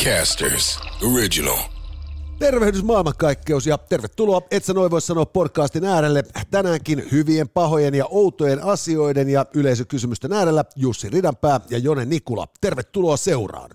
Podcasters Original. Tervehdys maailmankaikkeus ja tervetuloa Et sä noin voi sanoa podcastin äärelle. Tänäänkin hyvien, pahojen ja outojen asioiden ja yleisökysymysten äärellä Jussi Ridanpää ja Jone Nikula. Tervetuloa seuraan.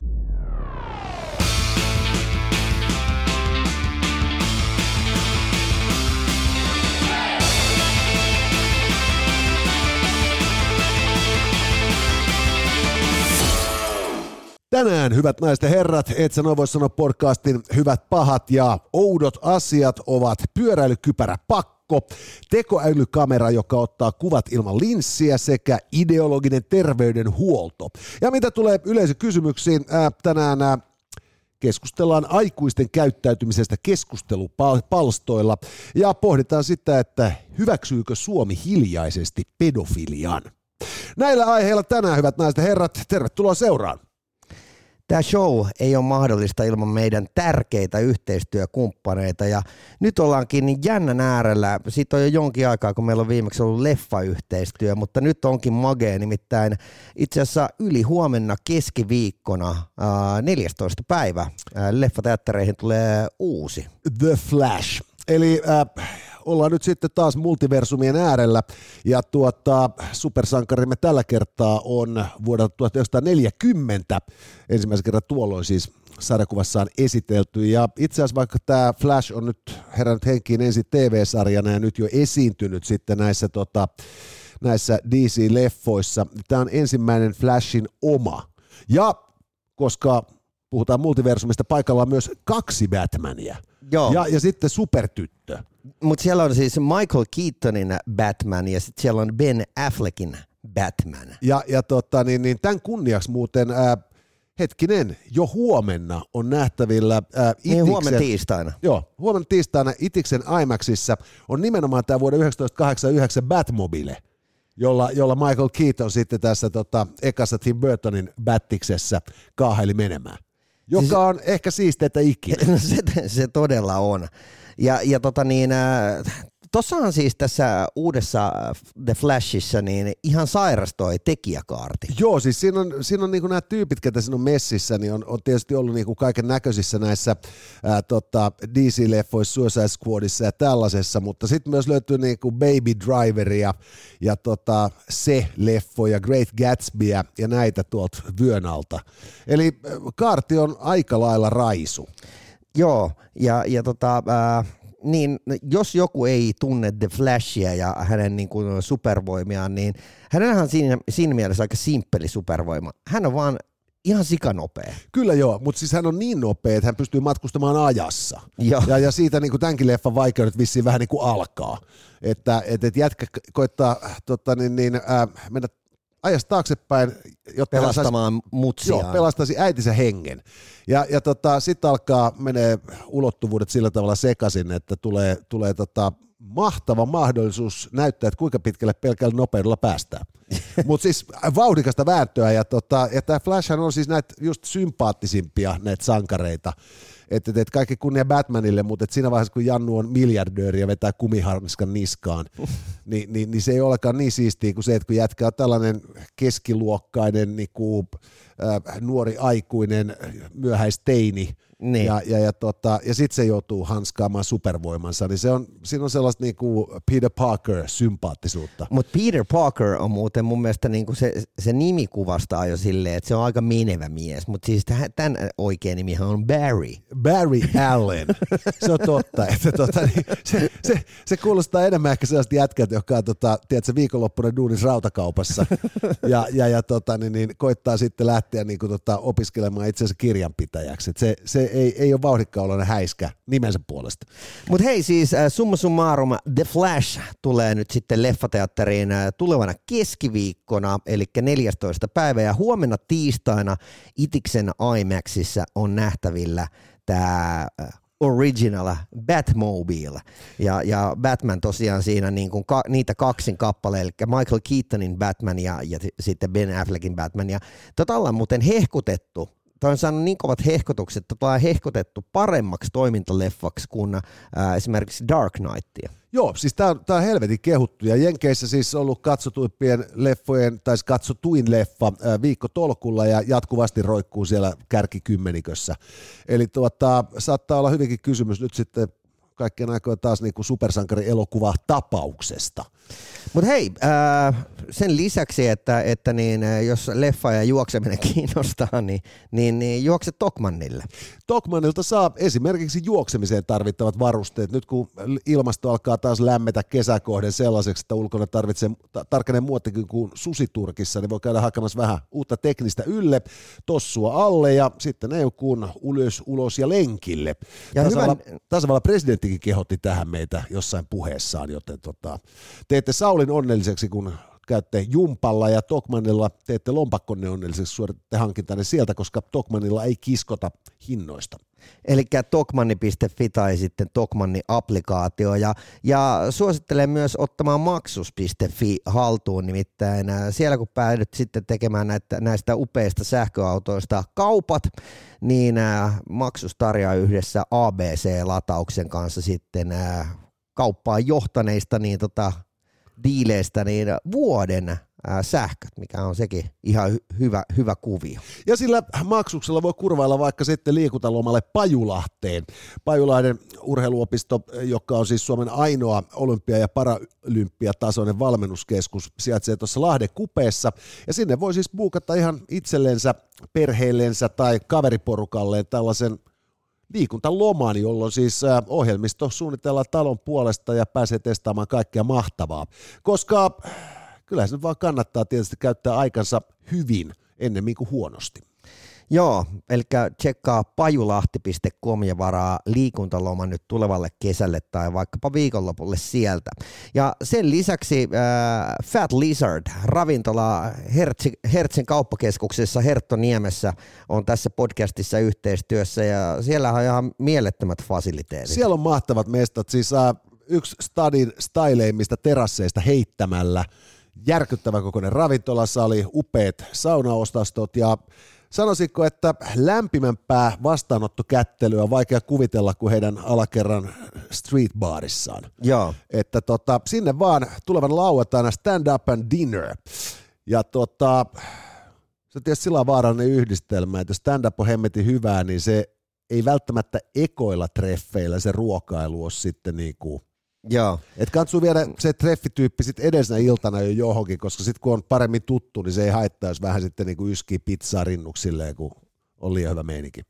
Tänään, hyvät naiset ja herrat, et sä noin voi sanoa podcastin hyvät, pahat ja oudot asiat ovat pyöräilykypärä pakko, tekoälykamera, joka ottaa kuvat ilman linssiä sekä ideologinen terveydenhuolto. Ja mitä tulee yleisökysymyksiin, ää, tänään ää, keskustellaan aikuisten käyttäytymisestä keskustelupalstoilla ja pohditaan sitä, että hyväksyykö Suomi hiljaisesti pedofilian. Näillä aiheilla tänään, hyvät naiset ja herrat, tervetuloa seuraan. Tämä show ei ole mahdollista ilman meidän tärkeitä yhteistyökumppaneita ja nyt ollaankin niin jännän äärellä. Siitä on jo jonkin aikaa, kun meillä on viimeksi ollut leffayhteistyö, mutta nyt onkin magee nimittäin itse asiassa yli huomenna keskiviikkona 14. päivä leffateattereihin tulee uusi. The Flash. Eli äh, ollaan nyt sitten taas multiversumien äärellä ja tuota, supersankarimme tällä kertaa on vuodelta 1940 ensimmäisen kerran tuolloin siis sarjakuvassaan esitelty. Ja itse asiassa vaikka tämä Flash on nyt herännyt henkiin ensin TV-sarjana ja nyt jo esiintynyt sitten näissä, tota, näissä DC-leffoissa, tämä on ensimmäinen Flashin oma. Ja koska puhutaan multiversumista, paikalla on myös kaksi Batmania. Joo. Ja, ja sitten supertyttö. Mutta siellä on siis Michael Keatonin Batman ja sitten siellä on Ben Affleckin Batman. Ja, ja tota, niin, niin tämän kunniaksi muuten, ää, hetkinen, jo huomenna on nähtävillä ää, Itiksen, Niin huomenna tiistaina. Joo, huomenna tiistaina Itiksen IMAXissa on nimenomaan tämä vuoden 1989 Batmobile, jolla, jolla Michael Keaton sitten tässä tota, ekassa Tim Burtonin Battiksessä kaaheli menemään. Joka siis, on ehkä siisteitä ikinä. No se, se todella on. Ja, ja tota niin, äh, tossahan siis tässä uudessa The Flashissa niin ihan sairas toi tekijäkaarti. Joo, siis siinä on, siinä on niinku nämä tyypit, ketä siinä on messissä, niin on, on tietysti ollut niinku kaiken näköisissä näissä ää, tota, DC-leffoissa, Suicide Squadissa ja tällaisessa, mutta sitten myös löytyy niinku Baby Driveria ja tota, se leffo ja Great Gatsbyä ja näitä tuolta vyön alta. Eli kaarti on aika lailla raisu. Joo, ja, ja tota, äh, niin jos joku ei tunne The Flashia ja hänen niin kuin supervoimiaan, niin hänellä on siinä, siinä mielessä aika simppeli supervoima. Hän on vaan ihan sikanopea. Kyllä joo, mutta siis hän on niin nopea, että hän pystyy matkustamaan ajassa. Joo. Ja, ja siitä niin kuin tämänkin leffan vaikeudet vissiin vähän niin kuin alkaa. Että et, et jätkä koittaa tota, niin, niin, äh, mennä ajasta taaksepäin, jotta Pelastamaan mutsia. Joo, pelastaisi äitinsä hengen. Ja, ja tota, sitten alkaa menee ulottuvuudet sillä tavalla sekaisin, että tulee, tulee tota, mahtava mahdollisuus näyttää, että kuinka pitkälle pelkällä nopeudella päästään. Mutta siis vauhdikasta vääntöä, ja, tota, ja tämä Flash on siis näitä just sympaattisimpia näitä sankareita, että et kaikki kunnia Batmanille, mutta et siinä vaiheessa kun Jannu on miljardööri ja vetää kumiharniskan niskaan, niin, niin, niin, se ei olekaan niin siistiä kuin se, että kun jätkä on tällainen keskiluokkainen niin kuin, äh, nuori aikuinen myöhäisteini, Niin. ja, ja, ja, tota, ja sitten se joutuu hanskaamaan supervoimansa, niin se on, siinä on sellaista niin kuin Peter Parker-sympaattisuutta. Mutta Peter Parker on muuten mun mielestä niinku se, se nimi kuvastaa jo silleen, että se on aika menevä mies. Mutta siis tämän oikea nimihän on Barry. Barry Allen. Se on totta. Että, tota, niin, se, se, se, kuulostaa enemmän ehkä sellaista jätkät, joka on tota, tiedätkö, viikonloppuna duunis rautakaupassa ja, ja, ja tota, niin, niin, koittaa sitten lähteä niin kuin, tota, opiskelemaan itse asiassa kirjanpitäjäksi. Et se, se ei, ei ole vauhdikkaoloinen häiskä nimensä puolesta. Mutta hei siis äh, summa summarum, The Flash tulee nyt sitten leffateatteriin äh, tulevana keskiviikkona, eli 14. päivä ja huomenna tiistaina Itiksen IMAXissa on nähtävillä tämä original Batmobile. Ja, ja Batman tosiaan siinä niin kuin ka, niitä kaksin kappale, eli Michael Keatonin Batman ja, ja sitten Ben Affleckin Batman. Ja tota ollaan muuten hehkutettu toi on saanut niin kovat hehkotukset, että tota on hehkotettu paremmaksi toimintaleffaksi kuin ää, esimerkiksi Dark Knightia. Joo, siis tämä tää on helvetin kehuttu ja Jenkeissä siis ollut katsotuimpien leffojen, tai siis katsotuin leffa viikko tolkulla ja jatkuvasti roikkuu siellä kärkikymmenikössä. Eli tuota, saattaa olla hyvinkin kysymys nyt sitten kaikkien aikojen taas niin kuin supersankari elokuva tapauksesta. Mutta hei, äh, sen lisäksi, että, että niin, äh, jos leffa ja juokseminen kiinnostaa, niin, niin, niin juokse Tokmannille. Tokmannilta saa esimerkiksi juoksemiseen tarvittavat varusteet. Nyt kun ilmasto alkaa taas lämmetä kesäkohden sellaiseksi, että ulkona tarvitsee tarkenen muottikin kuin susiturkissa, niin voi käydä hakemassa vähän uutta teknistä ylle, tossua alle ja sitten EUkuun ylös, ulos ja lenkille. Ja tasavallan, hyvän... tasavallan presidenttikin kehotti tähän meitä jossain puheessaan, joten tota, teette Saulin onnelliseksi, kun käytte Jumpalla ja Tokmanilla teette lompakkonne onnelliseksi, suoritatte hankintanne sieltä, koska Tokmanilla ei kiskota hinnoista. Eli tokmanni.fi tai sitten Tokmanni-applikaatio ja, ja suosittelen myös ottamaan maksus.fi haltuun, nimittäin äh, siellä kun päädyt sitten tekemään näitä, näistä upeista sähköautoista kaupat, niin äh, maksus tarjoaa yhdessä ABC-latauksen kanssa sitten äh, kauppaan johtaneista niin tota, diileistä niin vuoden sähköt, mikä on sekin ihan hy- hyvä, hyvä kuvio. Ja sillä maksuksella voi kurvailla vaikka sitten liikuntalomalle Pajulahteen. Pajulahden urheiluopisto, joka on siis Suomen ainoa olympia- ja paralympiatasoinen valmennuskeskus, sijaitsee tuossa Lahden kupeessa. Ja sinne voi siis buukata ihan itsellensä, perheellensä tai kaveriporukalleen tällaisen liikuntaloman, jolloin siis ohjelmisto suunnitellaan talon puolesta ja pääsee testaamaan kaikkea mahtavaa. Koska kyllä se vaan kannattaa tietysti käyttää aikansa hyvin ennemmin kuin huonosti. Joo, eli tsekkaa pajulahti.com ja varaa liikuntaloma nyt tulevalle kesälle tai vaikkapa viikonlopulle sieltä. Ja sen lisäksi äh, Fat Lizard, ravintola Hertsi, Hertsin kauppakeskuksessa Herttoniemessä on tässä podcastissa yhteistyössä ja siellä on ihan mielettömät fasiliteetit. Siellä on mahtavat mestat, siis äh, yksi stadin styleimmista terasseista heittämällä järkyttävä kokoinen ravintolassa oli upeat saunaostastot ja Sanoisitko, että lämpimämpää vastaanottokättelyä on vaikea kuvitella kuin heidän alakerran streetbaarissaan. Joo. Että tota, sinne vaan tulevan lauantaina stand up and dinner. Ja tota, se tietysti sillä vaarallinen yhdistelmä, että stand up on hemmetin hyvää, niin se ei välttämättä ekoilla treffeillä se ruokailu ole sitten niin kuin Joo. Et katsoo viedä se treffityyppi sitten edellisenä iltana jo johonkin, koska sitten kun on paremmin tuttu, niin se ei haittaa, jos vähän sitten niinku yskii pizzaa rinnuksilleen, kun on liian hyvä meininki.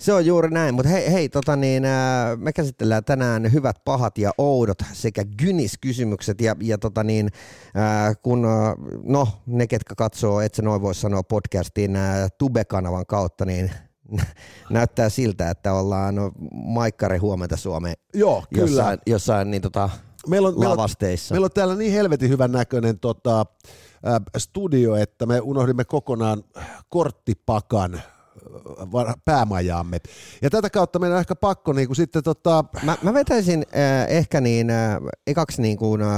Se on juuri näin, mutta hei, hei tota niin, äh, me käsitellään tänään hyvät, pahat ja oudot sekä gynis-kysymykset ja, ja tota niin, äh, kun äh, no ne, ketkä katsoo, et se noin voi sanoa podcastin äh, Tube-kanavan kautta, niin näyttää siltä, että ollaan maikkari huomenta Suomeen Joo, kyllä. jossain, jossain niin tota, meillä on, lavasteissa. Meillä on, meillä on täällä niin helvetin hyvän näköinen tota, studio, että me unohdimme kokonaan korttipakan päämajaamme. Ja tätä kautta meidän on ehkä pakko niin kuin sitten tota... Mä, mä vetäisin äh, ehkä niin, äh, ekaksi niin kuin, äh,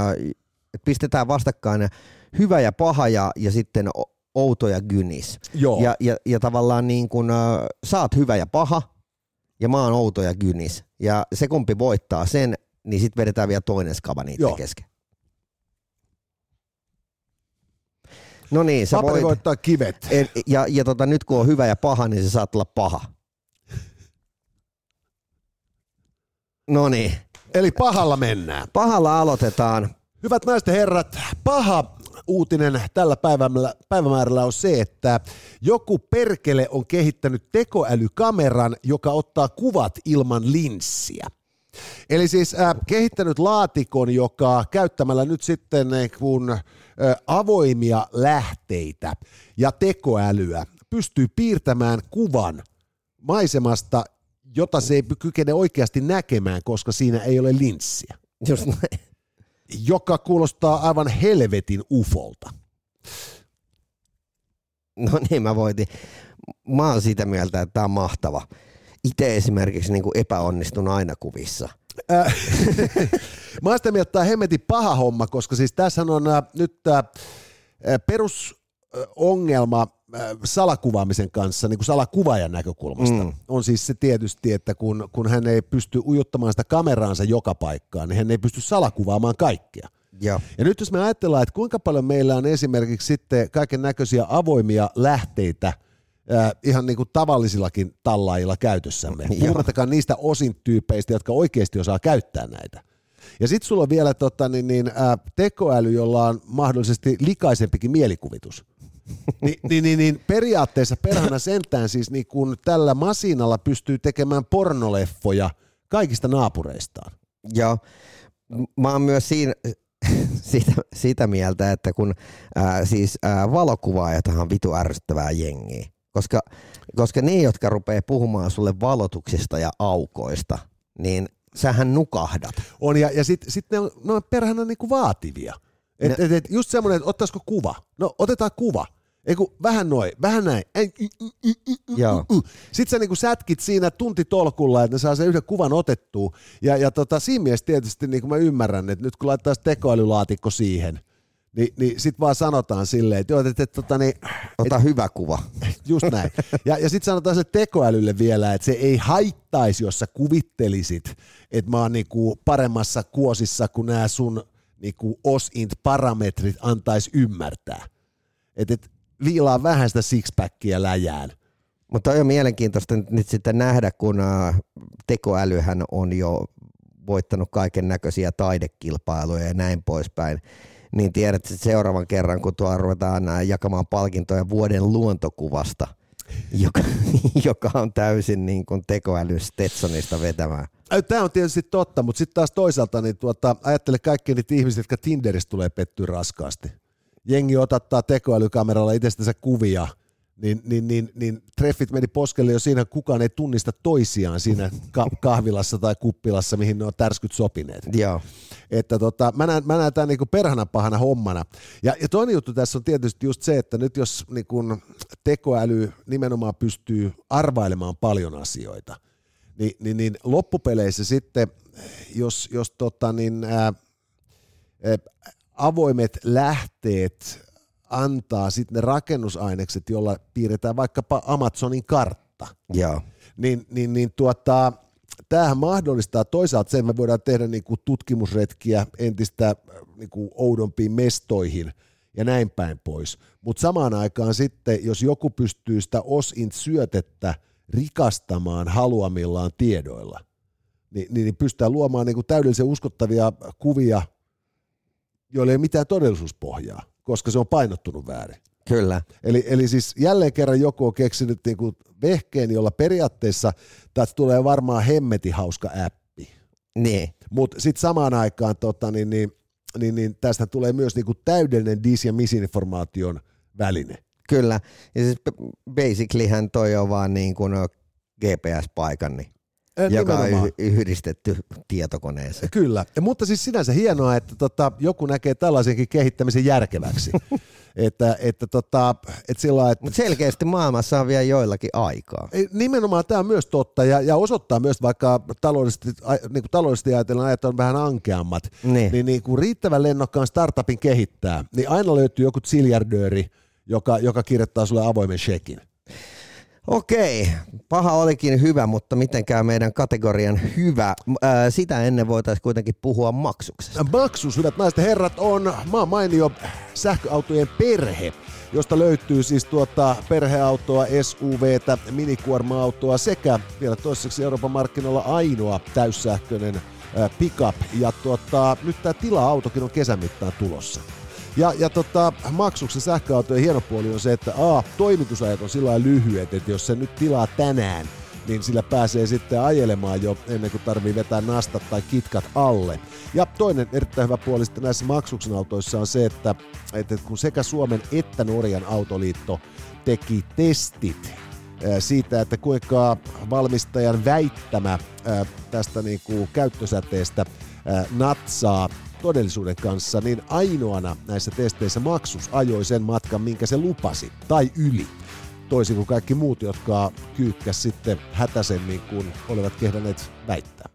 pistetään vastakkain hyvä ja paha ja, ja sitten outo ja gynis. Joo. Ja, ja, ja tavallaan niin kun, äh, sä oot hyvä ja paha, ja mä oon outo ja gynis. Ja se kumpi voittaa sen, niin sitten vedetään vielä toinen skaba niitä Joo. kesken. No niin, sä voit, voittaa kivet. En, ja ja tota, nyt kun on hyvä ja paha, niin se saat olla paha. No niin. Eli pahalla mennään. Pahalla aloitetaan. Hyvät naiset ja herrat, paha uutinen tällä päivämäärällä on se, että joku perkele on kehittänyt tekoälykameran, joka ottaa kuvat ilman linssiä. Eli siis äh, kehittänyt laatikon, joka käyttämällä nyt sitten kun äh, avoimia lähteitä ja tekoälyä pystyy piirtämään kuvan maisemasta, jota se ei kykene oikeasti näkemään, koska siinä ei ole linssiä. Just näin joka kuulostaa aivan helvetin ufolta. No niin, mä voitin. Mä oon sitä mieltä, että tämä on mahtava. Itse esimerkiksi niin kuin epäonnistun aina kuvissa. Äh, mä oon sitä mieltä, että tämä hemmetin paha homma, koska siis tässä on äh, nyt äh, perusongelma salakuvaamisen kanssa niin kuin salakuvaajan näkökulmasta mm. on siis se tietysti, että kun, kun hän ei pysty ujuttamaan sitä kameraansa joka paikkaan, niin hän ei pysty salakuvaamaan kaikkea. Ja. ja nyt jos me ajatellaan, että kuinka paljon meillä on esimerkiksi sitten kaiken näköisiä avoimia lähteitä äh, ihan niin kuin tavallisillakin tallaajilla käytössämme, puhumattakaan niistä osin tyypeistä, jotka oikeasti osaa käyttää näitä. Ja sitten sulla on vielä tota, niin, niin, ää, tekoäly, jolla on mahdollisesti likaisempikin mielikuvitus. Ni, niin, niin, niin periaatteessa perhana sentään siis niin kun tällä masinalla pystyy tekemään pornoleffoja kaikista naapureistaan. Joo, mä oon myös siinä, sitä, sitä mieltä, että kun ää, siis ää, valokuvaajathan on vitu ärsyttävää jengiä, koska, koska ne, jotka rupeaa puhumaan sulle valotuksista ja aukoista, niin sähän nukahdat. On, ja, ja sitten sit ne on, ne on perhana niinku vaativia. Et, et, et just semmoinen, että ottaisiko kuva? No otetaan kuva. Eiku, vähän noin, vähän näin. Sitten sä niinku sätkit siinä tuntitolkulla, että ne saa sen yhden kuvan otettua. Ja, ja tota, siinä mielessä tietysti niin mä ymmärrän, että nyt kun laittaa tekoälylaatikko siihen, niin, niin sitten vaan sanotaan silleen, että, joo, että, että tota, niin, Ota et, hyvä kuva. Just näin. Ja, ja sitten sanotaan se tekoälylle vielä, että se ei haittaisi, jos sä kuvittelisit, että mä oon niinku paremmassa kuosissa kuin nämä sun niinku OSINT-parametrit antaisi ymmärtää. Että et, viilaa vähän sitä sixpackia läjään. Mutta on mielenkiintoista nyt sitten nähdä, kun tekoälyhän on jo voittanut kaiken näköisiä taidekilpailuja ja näin poispäin niin tiedät että seuraavan kerran, kun tuo ruvetaan jakamaan palkintoja vuoden luontokuvasta, joka, joka on täysin niin kuin tekoäly Stetsonista vetämään. Tämä on tietysti totta, mutta sitten taas toisaalta niin tuota, ajattele kaikki niitä ihmisiä, jotka Tinderistä tulee pettyä raskaasti. Jengi otattaa tekoälykameralla itsestänsä kuvia – niin, niin, niin, niin treffit meni poskelle jo siinä, kukaan ei tunnista toisiaan siinä ka- kahvilassa tai kuppilassa, mihin ne on tärskyt sopineet. Joo. Että tota, mä näen, mä näen tämän niinku perhana pahana hommana. Ja, ja toinen juttu tässä on tietysti just se, että nyt jos niinku tekoäly nimenomaan pystyy arvailemaan paljon asioita, niin, niin, niin loppupeleissä sitten, jos, jos tota, niin, ää, avoimet lähteet antaa sitten ne rakennusainekset, jolla piirretään vaikkapa Amazonin kartta. Joo. Niin, niin, niin tuota, tämähän mahdollistaa toisaalta sen, me voidaan tehdä niin kuin tutkimusretkiä entistä niin kuin oudompiin mestoihin ja näin päin pois. Mutta samaan aikaan sitten, jos joku pystyy sitä osint syötettä rikastamaan haluamillaan tiedoilla, niin, niin, niin pystytään luomaan niin kuin täydellisen uskottavia kuvia, joilla ei ole mitään todellisuuspohjaa koska se on painottunut väärin. Kyllä. Eli, eli siis jälleen kerran joku on keksinyt niin kuin vehkeen, jolla periaatteessa tästä tulee varmaan hemmeti hauska appi. Niin. Mutta sitten samaan aikaan tota, niin, niin, niin, niin tästä tulee myös niin kuin täydellinen dis- ja misinformaation väline. Kyllä. Ja siis basicallyhän toi on vaan niin kuin GPS-paikan, niin joka on yhdistetty tietokoneeseen. Kyllä, ja, mutta siis sinänsä hienoa, että tota, joku näkee tällaisenkin kehittämisen järkeväksi. että, että, tota, että sillä, että... Mutta selkeästi maailmassa on vielä joillakin aikaa. Nimenomaan tämä on myös totta ja, ja osoittaa myös vaikka taloudellisesti, niin kuin taloudellisesti ajatellen ajat on vähän ankeammat, niin, niin, niin kuin riittävän lennokkaan startupin kehittää, niin aina löytyy joku ziljardööri, joka, joka kirjoittaa sulle avoimen shekin. Okei, paha olikin hyvä, mutta mitenkään meidän kategorian hyvä. Ää, sitä ennen voitaisiin kuitenkin puhua maksuksesta. Maksus, hyvät naiset ja herrat, on maa mainio sähköautojen perhe josta löytyy siis tuota perheautoa, SUVtä, minikuorma-autoa sekä vielä toiseksi Euroopan markkinoilla ainoa täyssähköinen pickup. Ja tuota, nyt tämä tila-autokin on kesän mittaan tulossa. Ja, ja tota, maksuksen sähköautojen hieno puoli on se, että A, toimitusajat on sillä lyhyet, että jos se nyt tilaa tänään, niin sillä pääsee sitten ajelemaan jo ennen kuin tarvii vetää nastat tai kitkat alle. Ja toinen erittäin hyvä puoli sitten näissä maksuksen autoissa on se, että, että kun sekä Suomen että Norjan autoliitto teki testit siitä, että kuinka valmistajan väittämä tästä niin kuin käyttösäteestä natsaa todellisuuden kanssa, niin ainoana näissä testeissä maksus ajoi sen matkan, minkä se lupasi, tai yli. Toisin kuin kaikki muut, jotka kyykkäs sitten hätäsemmin, kun olivat kehdanneet väittää.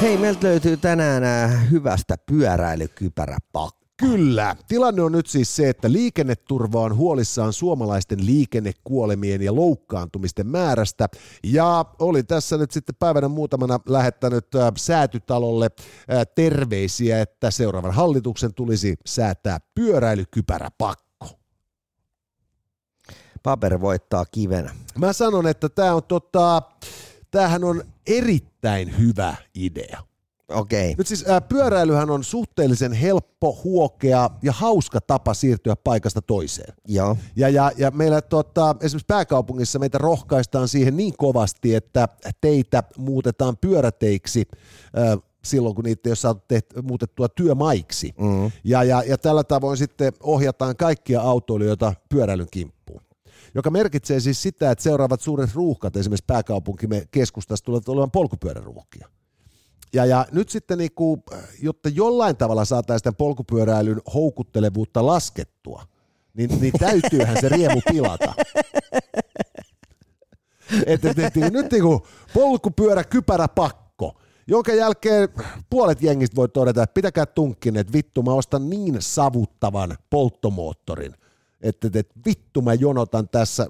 Hei, meiltä löytyy tänään äh, hyvästä pyöräilykypäräpakko. Kyllä. Tilanne on nyt siis se, että liikenneturva on huolissaan suomalaisten liikennekuolemien ja loukkaantumisten määrästä. Ja oli tässä nyt sitten päivänä muutamana lähettänyt äh, säätytalolle äh, terveisiä, että seuraavan hallituksen tulisi säätää pyöräilykypäräpakko. Paper voittaa kivenä. Mä sanon, että tämä on tota, tämähän on erittäin hyvä idea. Okei. Nyt siis ää, pyöräilyhän on suhteellisen helppo, huokea ja hauska tapa siirtyä paikasta toiseen. Joo. Ja, ja, ja meillä tota, esimerkiksi pääkaupungissa meitä rohkaistaan siihen niin kovasti, että teitä muutetaan pyöräteiksi ää, silloin, kun niitä ei ole saatu teht- muutettua työmaiksi. Mm. Ja, ja, ja tällä tavoin sitten ohjataan kaikkia autoilijoita pyöräilyn kimppuun. Joka merkitsee siis sitä, että seuraavat suuret ruuhkat esimerkiksi pääkaupunkimme keskustassa tulevat olemaan polkupyöräruuhkia. Ja, ja nyt sitten, niinku, jotta jollain tavalla saataisiin tämän polkupyöräilyn houkuttelevuutta laskettua, niin, niin täytyyhän se riemu pilata. Et, et, et, nyt niinku polkupyörä kypärä pakko, jonka jälkeen puolet jengistä voi todeta, että pitäkää tunkkin, että vittu mä ostan niin savuttavan polttomoottorin, että, että, että vittu mä jonotan tässä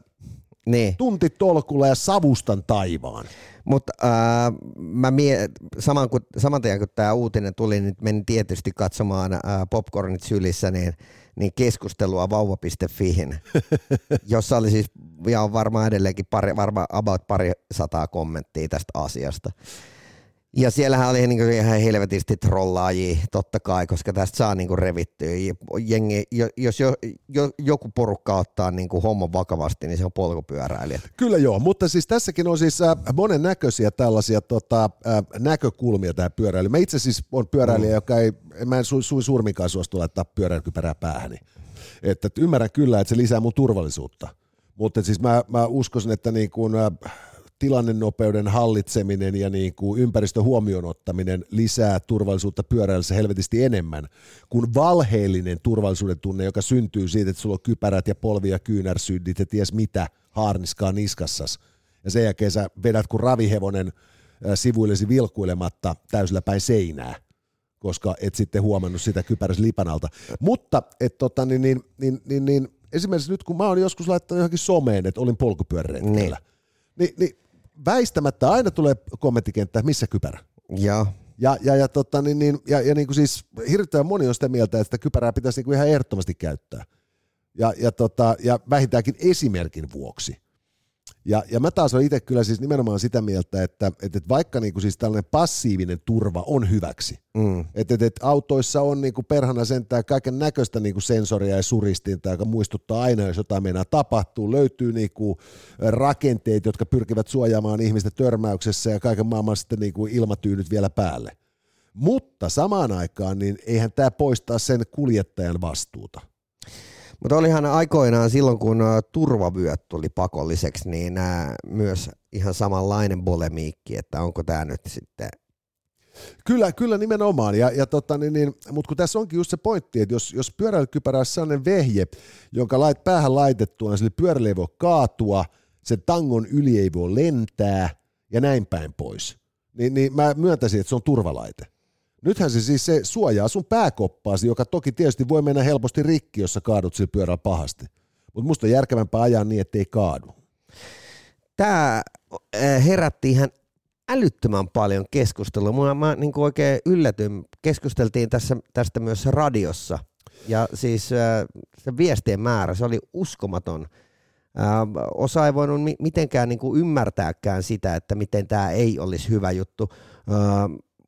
Niin. tunti tolkulla ja savustan taivaan. Mutta äh, mä mie- saman, kun, saman tien kun tämä uutinen tuli, niin menin tietysti katsomaan äh, Popcornit sylissä, niin, niin keskustelua vauva.fihin, jossa oli siis, ja on varmaan edelleenkin pari, varmaan about pari sataa kommenttia tästä asiasta. Ja siellähän oli niinku ihan helvetisti trollaajia, totta kai, koska tästä saa niinku revittyä. Jengi, jo- jos jo, jo, joku porukka ottaa niinku homman vakavasti, niin se on polkupyöräilijät. Kyllä joo, mutta siis tässäkin on siis äh, monen näköisiä tällaisia tota, äh, näkökulmia tähän pyöräilyyn. Mä itse siis on pyöräilijä, mm. joka ei, mä en su, su, surminkaan suostu laittaa pyöräilykypärää päähäni. Että, että ymmärrän kyllä, että se lisää mun turvallisuutta. Mutta siis mä, mä uskoisin, että niin kuin, äh, tilannenopeuden hallitseminen ja niin kuin ympäristön huomioon ottaminen lisää turvallisuutta pyöräilyssä helvetisti enemmän kuin valheellinen turvallisuuden tunne, joka syntyy siitä, että sulla on kypärät ja polvi- ja kyynärsyddit ja ties mitä haarniskaa niskassas. Ja sen jälkeen sä vedät kuin ravihevonen äh, sivuillesi vilkuilematta täysillä päin seinää koska et sitten huomannut sitä kypäräs lipanalta. Mutta et tota, niin, niin, niin, niin, niin, esimerkiksi nyt kun mä oon joskus laittanut johonkin someen, että olin polkupyöräretkellä, Niin. niin, niin väistämättä aina tulee kommenttikenttä, että missä kypärä. Joo. Ja, ja, ja, tota, niin, niin, ja, ja niin kuin siis hirvittävän moni on sitä mieltä, että sitä kypärää pitäisi niin kuin ihan ehdottomasti käyttää. Ja, ja, tota, ja vähintäänkin esimerkin vuoksi. Ja, ja mä taas olen itse kyllä siis nimenomaan sitä mieltä, että, että, että vaikka niin kuin siis tällainen passiivinen turva on hyväksi, Mm. että, että, että autoissa on niin kuin perhana sentään kaiken näköistä niin kuin sensoria ja suristinta, joka muistuttaa aina, jos jotain meinaa tapahtuu. Löytyy niin kuin rakenteet, jotka pyrkivät suojaamaan ihmistä törmäyksessä ja kaiken maailman sitten niin kuin ilmatyynyt vielä päälle. Mutta samaan aikaan niin eihän tämä poistaa sen kuljettajan vastuuta. Mutta olihan aikoinaan silloin, kun turvavyöt tuli pakolliseksi, niin myös ihan samanlainen bolemiikki, että onko tämä nyt sitten Kyllä, kyllä nimenomaan, ja, ja tota, niin, niin, mutta kun tässä onkin just se pointti, että jos, jos pyöräilykypärä on sellainen vehje, jonka lait päähän laitettua, niin pyörälle ei voi kaatua, sen tangon yli ei voi lentää ja näin päin pois, niin, niin mä myöntäisin, että se on turvalaite. Nythän se siis se suojaa sun pääkoppaasi, joka toki tietysti voi mennä helposti rikki, jos sä kaadut sillä pyörällä pahasti. Mutta musta on järkevämpää ajaa niin, ettei kaadu. tämä herätti ihan älyttömän paljon keskustelua. Mä, mä niin kuin oikein yllätyin. Keskusteltiin tässä, tästä myös radiossa. Ja siis äh, se viestien määrä, se oli uskomaton. Äh, osa ei voinut mi- mitenkään niin kuin ymmärtääkään sitä, että miten tämä ei olisi hyvä juttu.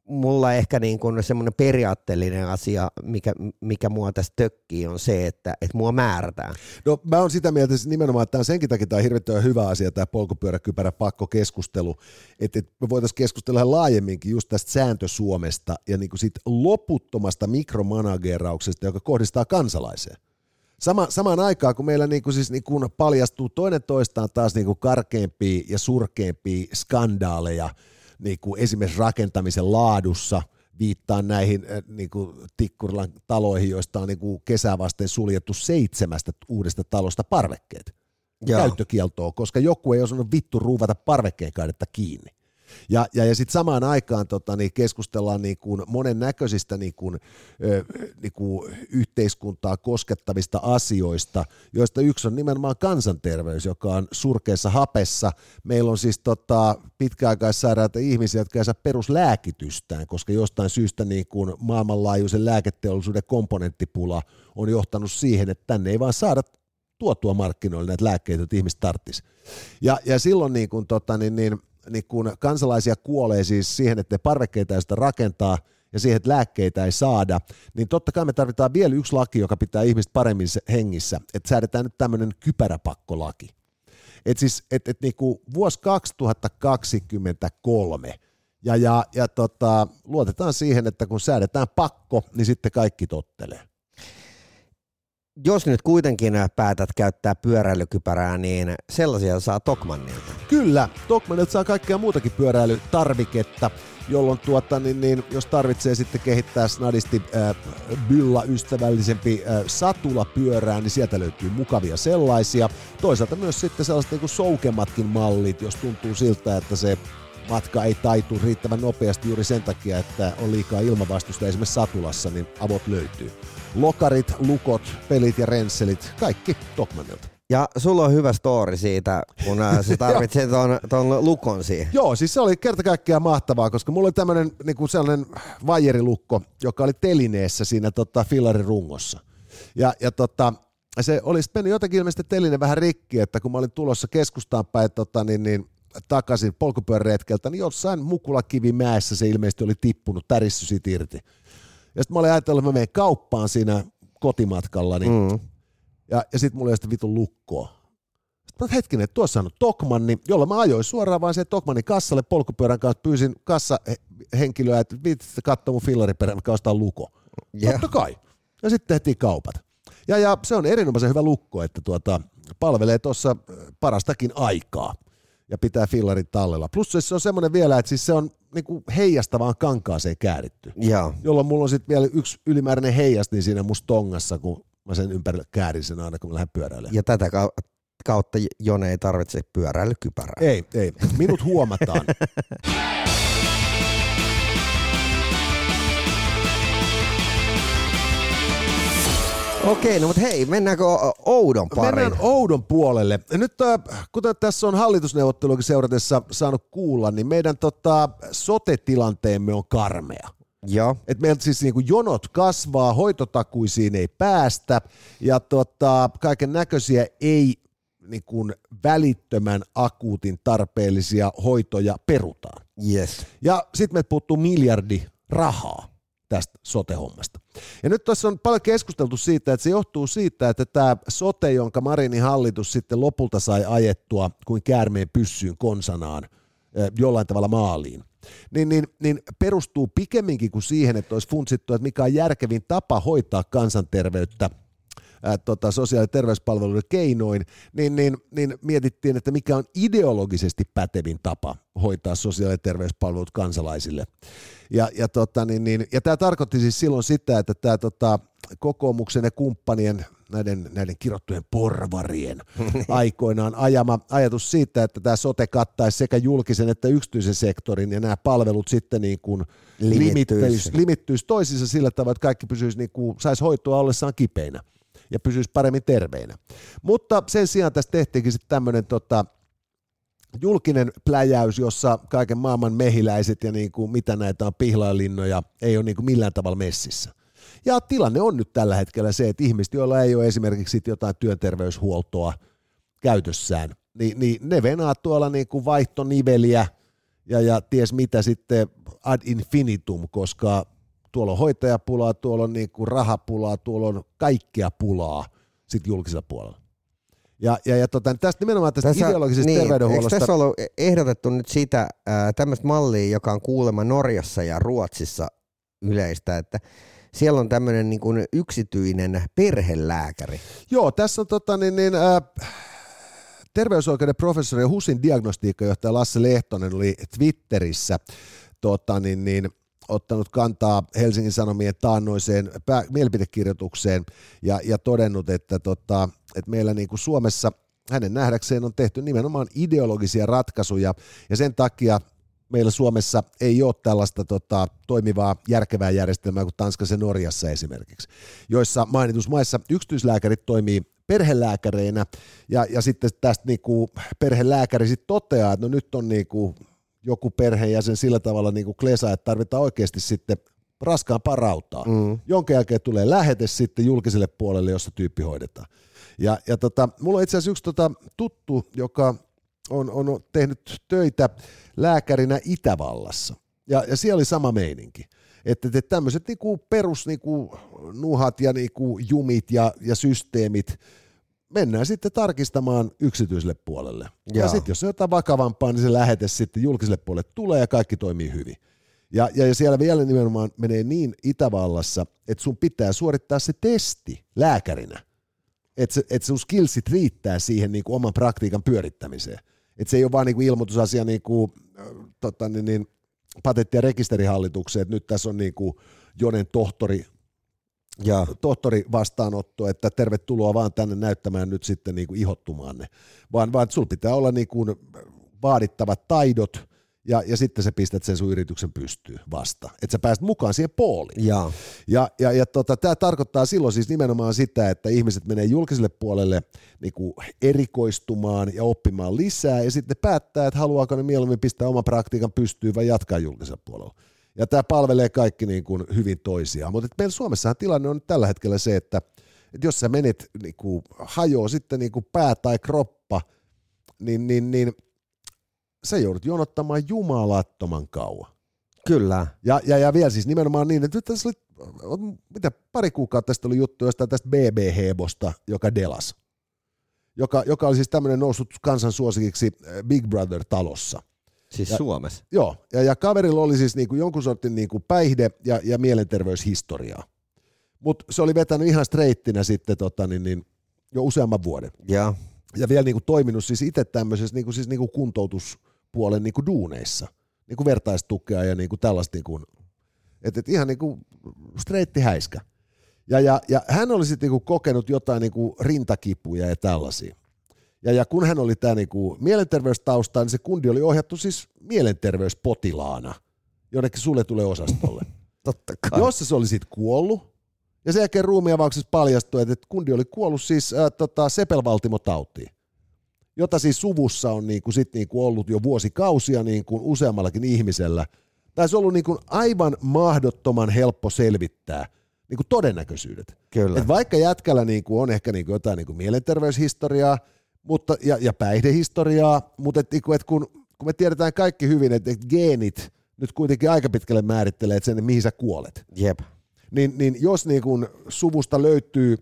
Mulla ehkä niin kuin semmoinen periaatteellinen asia, mikä, mikä mua tässä tökkii, on se, että, että mua määrätään. No mä oon sitä mieltä että nimenomaan, että tämä on senkin takia tämä on hirvittävän hyvä asia, tämä polkupyöräkypärä pakkokeskustelu, että, että me voitaisiin keskustella laajemminkin just tästä sääntö-Suomesta ja niin kuin siitä loputtomasta mikromanagerauksesta, joka kohdistaa kansalaiseen. Sama, samaan aikaan, kun meillä niin kuin siis niin kuin paljastuu toinen toistaan taas niin kuin karkeampia ja surkeampia skandaaleja, niin kuin esimerkiksi rakentamisen laadussa, viittaan näihin äh, niin kuin Tikkurilan taloihin, joista on niin kuin kesää vasten suljettu seitsemästä uudesta talosta parvekkeet Joo. käyttökieltoa, koska joku ei osannut vittu ruuvata parvekkeen kaidetta kiinni. Ja, ja, ja sitten samaan aikaan tota, niin keskustellaan niin kuin monennäköisistä niin kuin, niin kuin yhteiskuntaa koskettavista asioista, joista yksi on nimenomaan kansanterveys, joka on surkeassa hapessa. Meillä on siis tota, pitkäaikaissairaita ihmisiä, jotka ei saa peruslääkitystään, koska jostain syystä niin kuin maailmanlaajuisen lääketeollisuuden komponenttipula on johtanut siihen, että tänne ei vaan saada tuotua markkinoille näitä lääkkeitä, joita ihmiset tarttisi. Ja, ja silloin niin kuin, tota, niin, niin, niin kuin kansalaisia kuolee siis siihen, että parvekkeita ei sitä rakentaa ja siihen, että lääkkeitä ei saada, niin totta kai me tarvitaan vielä yksi laki, joka pitää ihmiset paremmin hengissä, että säädetään nyt tämmöinen kypäräpakkolaki. Et siis, et, et niinku vuosi 2023, ja, ja, ja tota, luotetaan siihen, että kun säädetään pakko, niin sitten kaikki tottelee jos nyt kuitenkin päätät käyttää pyöräilykypärää, niin sellaisia saa Tokmannilta. Kyllä, Tokmannilta saa kaikkea muutakin pyöräilytarviketta, jolloin tuota, niin, niin, jos tarvitsee sitten kehittää snadisti äh, bylla-ystävällisempi äh, satulapyörää, niin sieltä löytyy mukavia sellaisia. Toisaalta myös sitten sellaiset niin soukematkin mallit, jos tuntuu siltä, että se matka ei taitu riittävän nopeasti juuri sen takia, että on liikaa ilmavastusta esimerkiksi satulassa, niin avot löytyy. Lokarit, lukot, pelit ja rensselit, kaikki Tokmanilta. Ja sulla on hyvä story siitä, kun sä tarvitset ton, ton lukon siihen. Joo, siis se oli kerta kaikkiaan mahtavaa, koska mulla oli tämmöinen niin sellainen vajerilukko, joka oli telineessä siinä tota, fillarin rungossa. Ja, ja tota, se olisi mennyt jotenkin ilmeisesti teline vähän rikki, että kun mä olin tulossa keskustaan päin tota, niin, niin, takaisin polkupyöräretkeltä, niin jossain Mukulakivimäessä se ilmeisesti oli tippunut, tärissy siitä irti. Ja sitten mä olin ajatellut, että mä menen kauppaan siinä kotimatkalla, niin, mm. ja, ja sitten mulla oli sitten vitun lukkoa. Sitten mä hetkinen, että tuossa on Tokmanni, jolla mä ajoin suoraan vaan sen Tokmannin kassalle polkupyörän kanssa, pyysin kassahenkilöä, että viitsitte katsoa mun fillariperän, mikä ostaa luko. Yeah. Totta kai. Ja sitten tehtiin kaupat. Ja, ja se on erinomaisen hyvä lukko, että tuota, palvelee tuossa parastakin aikaa ja pitää fillarit tallella. Plus se on semmoinen vielä, että siis se on niinku heijastavaan kankaaseen kääritty. Ja. Jolloin mulla on sitten vielä yksi ylimääräinen heijastin siinä musta tongassa, kun mä sen ympärille käärin sen aina, kun mä lähden pyöräilemään. Ja tätä kautta Jone ei tarvitse pyöräilykypärää. Ei, ei. Minut huomataan. Okei, no mutta hei, mennäänkö Oudon pariin? Mennään Oudon puolelle. Nyt äh, kuten tässä on hallitusneuvotteluakin seuratessa saanut kuulla, niin meidän tota, sote-tilanteemme on karmea. Joo. Et meiltä siis niinku jonot kasvaa, hoitotakuisiin ei päästä ja tota, kaiken näköisiä ei niinku välittömän akuutin tarpeellisia hoitoja perutaan. Yes. Ja sitten me puuttuu miljardi rahaa tästä sote-hommasta. Ja nyt tässä on paljon keskusteltu siitä, että se johtuu siitä, että tämä sote, jonka Marinin hallitus sitten lopulta sai ajettua kuin käärmeen pyssyyn konsanaan jollain tavalla maaliin, niin, niin, niin perustuu pikemminkin kuin siihen, että olisi funtsittu, että mikä on järkevin tapa hoitaa kansanterveyttä – ää, tota, sosiaali- ja terveyspalveluiden keinoin, niin, niin, niin mietittiin, että mikä on ideologisesti pätevin tapa hoitaa sosiaali- ja terveyspalvelut kansalaisille. Ja, ja, tota, niin, niin, ja tämä tarkoitti siis silloin sitä, että tämä tota, kokoomuksen ja kumppanien näiden, näiden kirottujen porvarien aikoinaan ajama ajatus siitä, että tämä sote kattaisi sekä julkisen että yksityisen sektorin ja nämä palvelut sitten niin kuin limittyisi, limittyisi toisiinsa sillä tavalla, että kaikki pysyisi niin kuin, saisi hoitoa ollessaan kipeinä ja pysyisi paremmin terveinä. Mutta sen sijaan tästä tehtiinkin sitten tämmöinen tota, julkinen pläjäys, jossa kaiken maailman mehiläiset ja niin kuin, mitä näitä on pihlailinnoja ei ole niin kuin millään tavalla messissä. Ja tilanne on nyt tällä hetkellä se, että ihmiset, joilla ei ole esimerkiksi jotain työterveyshuoltoa käytössään, niin, niin ne venaa tuolla niin kuin vaihtoniveliä ja, ja ties mitä sitten ad infinitum, koska tuolla on hoitajapulaa, tuolla on niin kuin rahapulaa, tuolla on kaikkea pulaa sitten julkisella puolella. Ja, ja, ja tota, tästä nimenomaan tästä tässä, ideologisesta niin, terveydenhuollosta. Eikö tässä ollut ehdotettu nyt sitä tämmöistä mallia, joka on kuulemma Norjassa ja Ruotsissa yleistä, että siellä on tämmöinen niin kuin yksityinen perhelääkäri. Joo, tässä on tota, niin, niin, äh, terveysoikeuden professori ja HUSin diagnostiikkajohtaja Lasse Lehtonen oli Twitterissä tota, niin, niin, ottanut kantaa Helsingin Sanomien taannoiseen pää- mielipidekirjoitukseen ja, ja todennut, että, tota, että meillä niin kuin Suomessa hänen nähdäkseen on tehty nimenomaan ideologisia ratkaisuja ja sen takia meillä Suomessa ei ole tällaista tota, toimivaa, järkevää järjestelmää kuin Tanskassa ja Norjassa esimerkiksi, joissa mainitusmaissa yksityislääkärit toimii perhelääkäreinä, ja, ja sitten tästä niinku perhelääkäri sitten toteaa, että no nyt on niinku joku perheenjäsen sillä tavalla niinku klesa, että tarvitaan oikeasti sitten raskaan parautaa. Mm. Jonkin jälkeen tulee lähete sitten julkiselle puolelle, jossa tyyppi hoidetaan. Ja, ja tota, mulla on itse asiassa yksi tota tuttu, joka on, on tehnyt töitä lääkärinä Itävallassa. Ja, ja siellä oli sama meininki. Että, että tämmöiset niinku perus niinku nuhat ja niinku jumit ja, ja systeemit, mennään sitten tarkistamaan yksityiselle puolelle. Jaa. Ja sitten jos on jotain vakavampaa, niin se lähete sitten julkiselle puolelle tulee ja kaikki toimii hyvin. Ja, ja, siellä vielä nimenomaan menee niin Itävallassa, että sun pitää suorittaa se testi lääkärinä, että, että sun skillsit riittää siihen niin kuin oman praktiikan pyörittämiseen. Että se ei ole vaan niin kuin ilmoitusasia niin kuin, tota, niin, niin, patentti- ja rekisterihallitukseen, että nyt tässä on niin kuin Jonen tohtori ja tohtori vastaanotto, että tervetuloa vaan tänne näyttämään nyt sitten niin kuin ihottumaanne, vaan, vaan sulla pitää olla niin kuin vaadittavat taidot ja, ja sitten sä pistät sen sun yrityksen pystyyn vasta, että sä pääset mukaan siihen pooliin. Ja, ja, ja, ja tota, tämä tarkoittaa silloin siis nimenomaan sitä, että ihmiset menee julkiselle puolelle niin kuin erikoistumaan ja oppimaan lisää, ja sitten päättää, että haluaako ne mieluummin pistää oman praktiikan pystyyn vai jatkaa julkisella puolella. Ja tämä palvelee kaikki niin kuin hyvin toisiaan. Mutta meillä Suomessahan tilanne on nyt tällä hetkellä se, että, että jos sä menet niin kuin, hajoaa sitten niin kuin pää tai kroppa, niin, niin, niin sä joudut jonottamaan jumalattoman kauan. Kyllä. Ja, ja, ja vielä siis nimenomaan niin, että nyt tässä oli, mitä, pari kuukautta tästä oli juttu jostain tästä BB-hebosta, joka delas. Joka, joka oli siis tämmöinen noussut kansansuosikiksi Big Brother-talossa. Siis ja, Suomessa? Joo, ja, ja kaverilla oli siis niinku jonkun sortin niinku päihde- ja, ja mielenterveyshistoriaa. Mutta se oli vetänyt ihan streittinä sitten tota, niin, niin, jo useamman vuoden. Ja, ja vielä niinku toiminut siis itse tämmöisessä niinku, siis niinku kuntoutuspuolen niinku duuneissa, niinku vertaistukea ja niinku tällaista, niinku, että et ihan niinku streitti häiskä. Ja, ja, ja hän oli sitten niinku kokenut jotain niinku rintakipuja ja tällaisia. Ja, ja kun hän oli tämä niinku mielenterveystausta, niin se kundi oli ohjattu siis mielenterveyspotilaana jonnekin sulle tulee osastolle. Totta kai. Jossa se oli sitten kuollut, ja sen jälkeen ruumiavauksessa paljastui, että kundi oli kuollut siis äh, tota, sepelvaltimotautiin, jota siis suvussa on niinku, sit niinku ollut jo vuosikausia niinku, useammallakin ihmisellä. Tai se on ollut niinku, aivan mahdottoman helppo selvittää niinku, todennäköisyydet. Kyllä. Et vaikka jätkällä niinku, on ehkä niinku, jotain niinku, mielenterveyshistoriaa, mutta, ja, ja päihdehistoriaa, mutta et, niinku, et kun, kun me tiedetään kaikki hyvin, että et geenit nyt kuitenkin aika pitkälle määrittelee että sen, mihin sä kuolet. Jep. Niin, niin jos niin kuin suvusta löytyy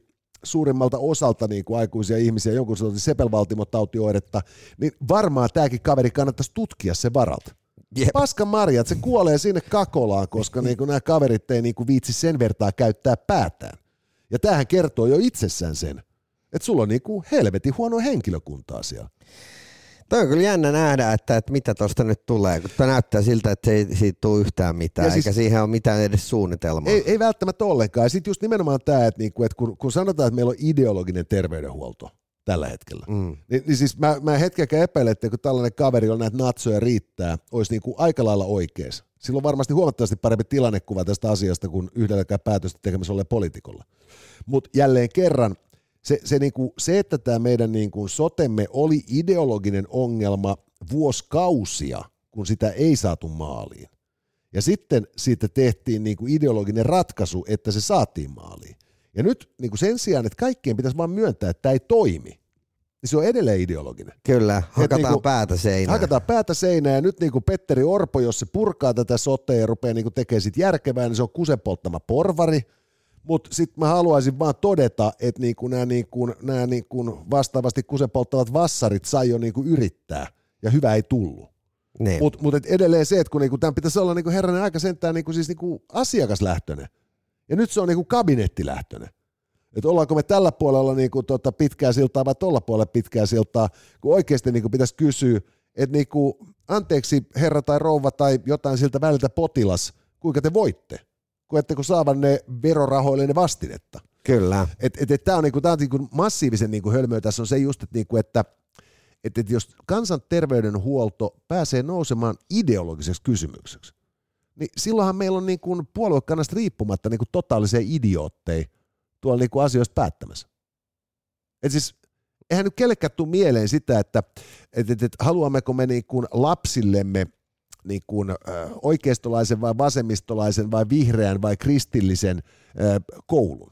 suurimmalta osalta niin kuin aikuisia ihmisiä jonkun sortin sepelvaltimotautioiretta, niin varmaan tämäkin kaveri kannattaisi tutkia se varalta. Jep. Paska marjat, se kuolee sinne kakolaan, koska niin kuin nämä kaverit ei niin kuin viitsi sen vertaa käyttää päätään. Ja tämähän kertoo jo itsessään sen, että sulla on niin kuin helvetin huono henkilökuntaa siellä. Toi on kyllä jännä nähdä, että, että mitä tuosta nyt tulee, kun tämä näyttää siltä, että ei siitä tule yhtään mitään, ja siis, eikä siihen ole mitään edes suunnitelmaa. Ei, ei välttämättä ollenkaan. Ja sitten just nimenomaan tämä, että, niinku, että kun, kun sanotaan, että meillä on ideologinen terveydenhuolto tällä hetkellä, mm. niin, niin siis mä, mä hetkeäkään epäilen, että kun tällainen kaveri on näitä natsoja riittää, olisi niinku aika lailla oikeassa. Sillä on varmasti huomattavasti parempi tilannekuva tästä asiasta kuin yhdelläkään päätöstä tekemässä olleen poliitikolla. Mutta jälleen kerran, se, se, niin kuin, se, että tämä meidän niin kuin sotemme oli ideologinen ongelma vuosikausia, kun sitä ei saatu maaliin. Ja sitten siitä tehtiin niin kuin ideologinen ratkaisu, että se saatiin maaliin. Ja nyt niin kuin sen sijaan, että kaikkien pitäisi vain myöntää, että tämä ei toimi, niin se on edelleen ideologinen. Kyllä, hakataan niin kuin, päätä seinään. Hakataan päätä seinään ja nyt niin kuin Petteri Orpo, jos se purkaa tätä sotea ja rupeaa niin kuin tekemään sit järkevää, niin se on kusepolttama porvari – mutta sitten mä haluaisin vaan todeta, että niinku nämä niinku, nää niinku vastaavasti kusepolttavat vassarit sai jo niinku yrittää, ja hyvä ei tullut. Niin. Mutta mut edelleen se, että kun niinku, tämän pitäisi olla niinku herranen aika sentään niinku, siis niinku asiakaslähtöinen, ja nyt se on niinku kabinettilähtöinen. Että ollaanko me tällä puolella niinku tota pitkää siltaa vai tuolla puolella pitkää siltaa, kun oikeasti niinku pitäisi kysyä, että niinku, anteeksi herra tai rouva tai jotain siltä väliltä potilas, kuinka te voitte? Kun ettekö saavan ne verorahoille ne vastinetta. Kyllä. Et, et, et tämä on, niinku, tää on niinku massiivisen niinku hölmöä tässä on se just, että, niinku, että että, että jos kansanterveydenhuolto pääsee nousemaan ideologiseksi kysymykseksi, niin silloinhan meillä on niin kuin puoluekannasta riippumatta niin kuin totaalisia idiootteja tuolla niin kuin asioista päättämässä. Et siis eihän nyt kellekään tule mieleen sitä, että et, et, et, haluammeko me niin kuin lapsillemme niin kuin, oikeistolaisen vai vasemmistolaisen vai vihreän vai kristillisen koulun.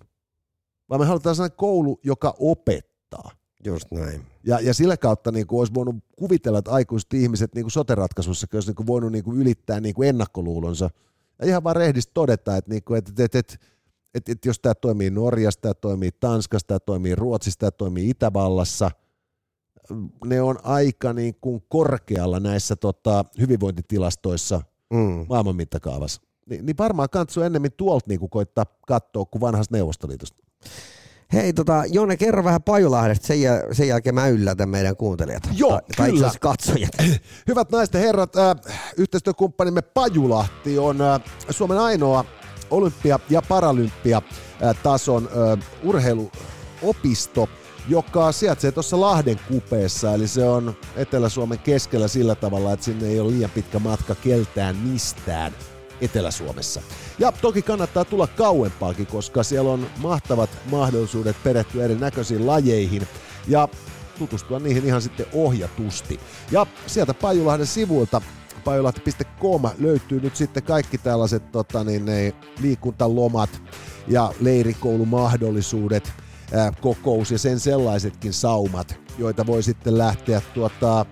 Vaan me halutaan sellainen koulu, joka opettaa. Just näin. Ja, ja sillä kautta niin kuin olisi voinut kuvitella, että aikuiset ihmiset niin kuin sote-ratkaisussa olisi niin kuin voinut niin kuin ylittää niin kuin ennakkoluulonsa. Ja ihan vaan rehdistä todeta, että, niin kuin, että, että, että, että, että, että jos tämä toimii Norjassa, tämä toimii Tanskassa, tämä toimii Ruotsissa, tämä toimii Itävallassa, ne on aika niin kuin korkealla näissä tota, hyvinvointitilastoissa Mm. maailman mittakaavassa. Ni, niin varmaan katsoo ennemmin tuolta niin kuin koittaa katsoa kuin vanhasta Neuvostoliitosta. Hei, tota, Jone, kerro vähän Pajulahdesta, sen, jäl- sen jälkeen mä yllätän meidän kuuntelijat. Joo, tai, tai kyllä. katsojat. Hyvät naiset ja herrat, äh, yhteistyökumppanimme Pajulahti on äh, Suomen ainoa olympia- ja paralympia-tason äh, urheiluopisto, joka sijaitsee tuossa Lahden kupeessa, eli se on Etelä-Suomen keskellä sillä tavalla, että sinne ei ole liian pitkä matka keltään mistään Etelä-Suomessa. Ja toki kannattaa tulla kauempaakin, koska siellä on mahtavat mahdollisuudet perehtyä erinäköisiin lajeihin ja tutustua niihin ihan sitten ohjatusti. Ja sieltä Pajulahden sivuilta pajulahti.com löytyy nyt sitten kaikki tällaiset tota, niin, liikuntalomat ja leirikoulumahdollisuudet, kokous ja sen sellaisetkin saumat, joita voi sitten lähteä tuota,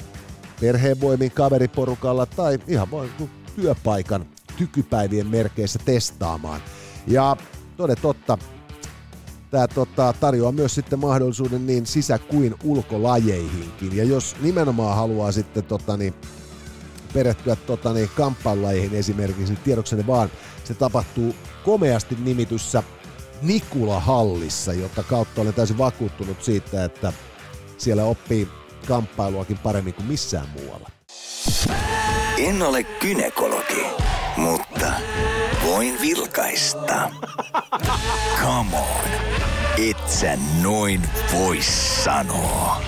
perheenvoimin kaveriporukalla tai ihan vain niin työpaikan tykypäivien merkeissä testaamaan. Ja toden totta, tämä tota, tarjoaa myös sitten mahdollisuuden niin sisä- kuin ulkolajeihinkin. Ja jos nimenomaan haluaa sitten tota, niin, perehtyä tota, niin, kamppailulajeihin esimerkiksi, niin tiedoksenne vaan, se tapahtuu komeasti nimityssä Nikula Hallissa, jota kautta olen täysin vakuuttunut siitä, että siellä oppii kamppailuakin paremmin kuin missään muualla. En ole kynekologi, mutta voin vilkaista. Come on, et sä noin voi sanoa.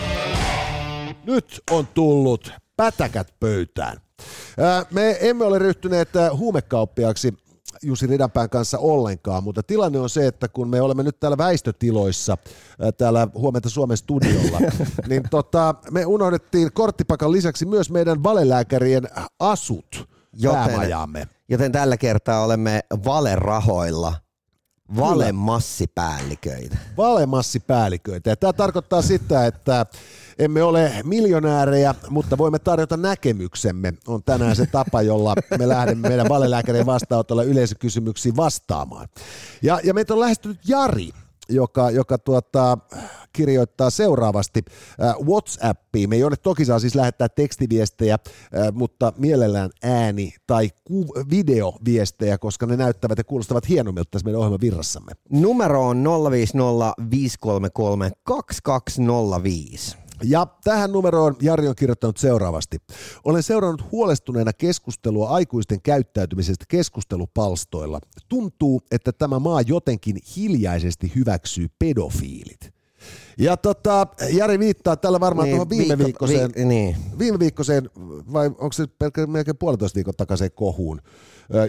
Nyt on tullut pätäkät pöytään. Ää, Me emme ole ryhtyneet huumekauppiaksi Jussi Ridanpään kanssa ollenkaan, mutta tilanne on se, että kun me olemme nyt täällä väistötiloissa, ää, täällä huomenta Suomen studiolla, niin tota, me unohdettiin korttipakan lisäksi myös meidän valelääkärien asut Joten- päämajaamme. Joten tällä kertaa olemme valerahoilla, valemassipäälliköitä. valemassipäälliköitä. Ja tämä tarkoittaa sitä, että emme ole miljonäärejä, mutta voimme tarjota näkemyksemme. On tänään se tapa, jolla me lähdemme meidän valelääkärien vastaanotolla yleisökysymyksiin vastaamaan. Ja, ja meitä on lähestynyt Jari, joka, joka tuota, kirjoittaa seuraavasti äh, WhatsAppiin. Me ei ole toki saa siis lähettää tekstiviestejä, äh, mutta mielellään ääni- tai ku- videoviestejä, koska ne näyttävät ja kuulostavat hienommilta tässä meidän ohjelman virrassamme. Numero on 050 533 2205. Ja tähän numeroon Jari on kirjoittanut seuraavasti. Olen seurannut huolestuneena keskustelua aikuisten käyttäytymisestä keskustelupalstoilla. Tuntuu, että tämä maa jotenkin hiljaisesti hyväksyy pedofiilit. Ja tota, Jari viittaa tällä varmaan niin, tuohon viime viikko- viikkoiseen, vi- niin. viime viikkoiseen, vai onko se pelkä- melkein puolitoista viikon takaiseen kohuun,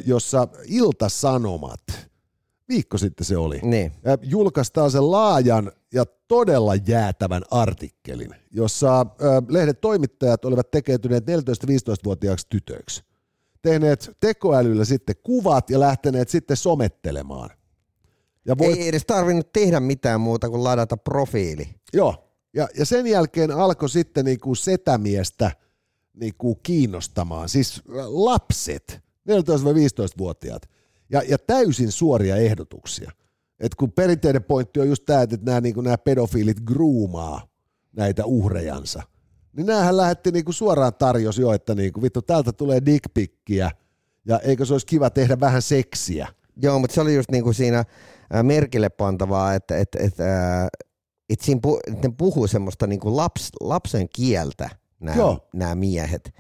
jossa Ilta-Sanomat, viikko sitten se oli, Niin. Julkaistaan sen laajan ja todella jäätävän artikkelin, jossa lehden toimittajat olivat tekeytyneet 14-15-vuotiaaksi tytöiksi. Tehneet tekoälyllä sitten kuvat ja lähteneet sitten somettelemaan. Ja voit, Ei edes tarvinnut tehdä mitään muuta kuin ladata profiili. Joo, ja, ja sen jälkeen alkoi sitten niinku setämiestä niinku kiinnostamaan, siis lapset, 14-15-vuotiaat, ja, ja täysin suoria ehdotuksia. Et kun perinteinen pointti on just tämä, että nämä niinku, nää pedofiilit groomaa näitä uhrejansa, niin näähän lähetti niinku suoraan tarjos jo, että niinku, vittu, täältä tulee dickpikkiä, ja eikö se olisi kiva tehdä vähän seksiä. Joo, mutta se oli just niinku siinä ää, merkille pantavaa, että et, et, ää, et siinä pu, et ne puhuu semmoista niinku laps, lapsen kieltä, Joo. nämä miehet.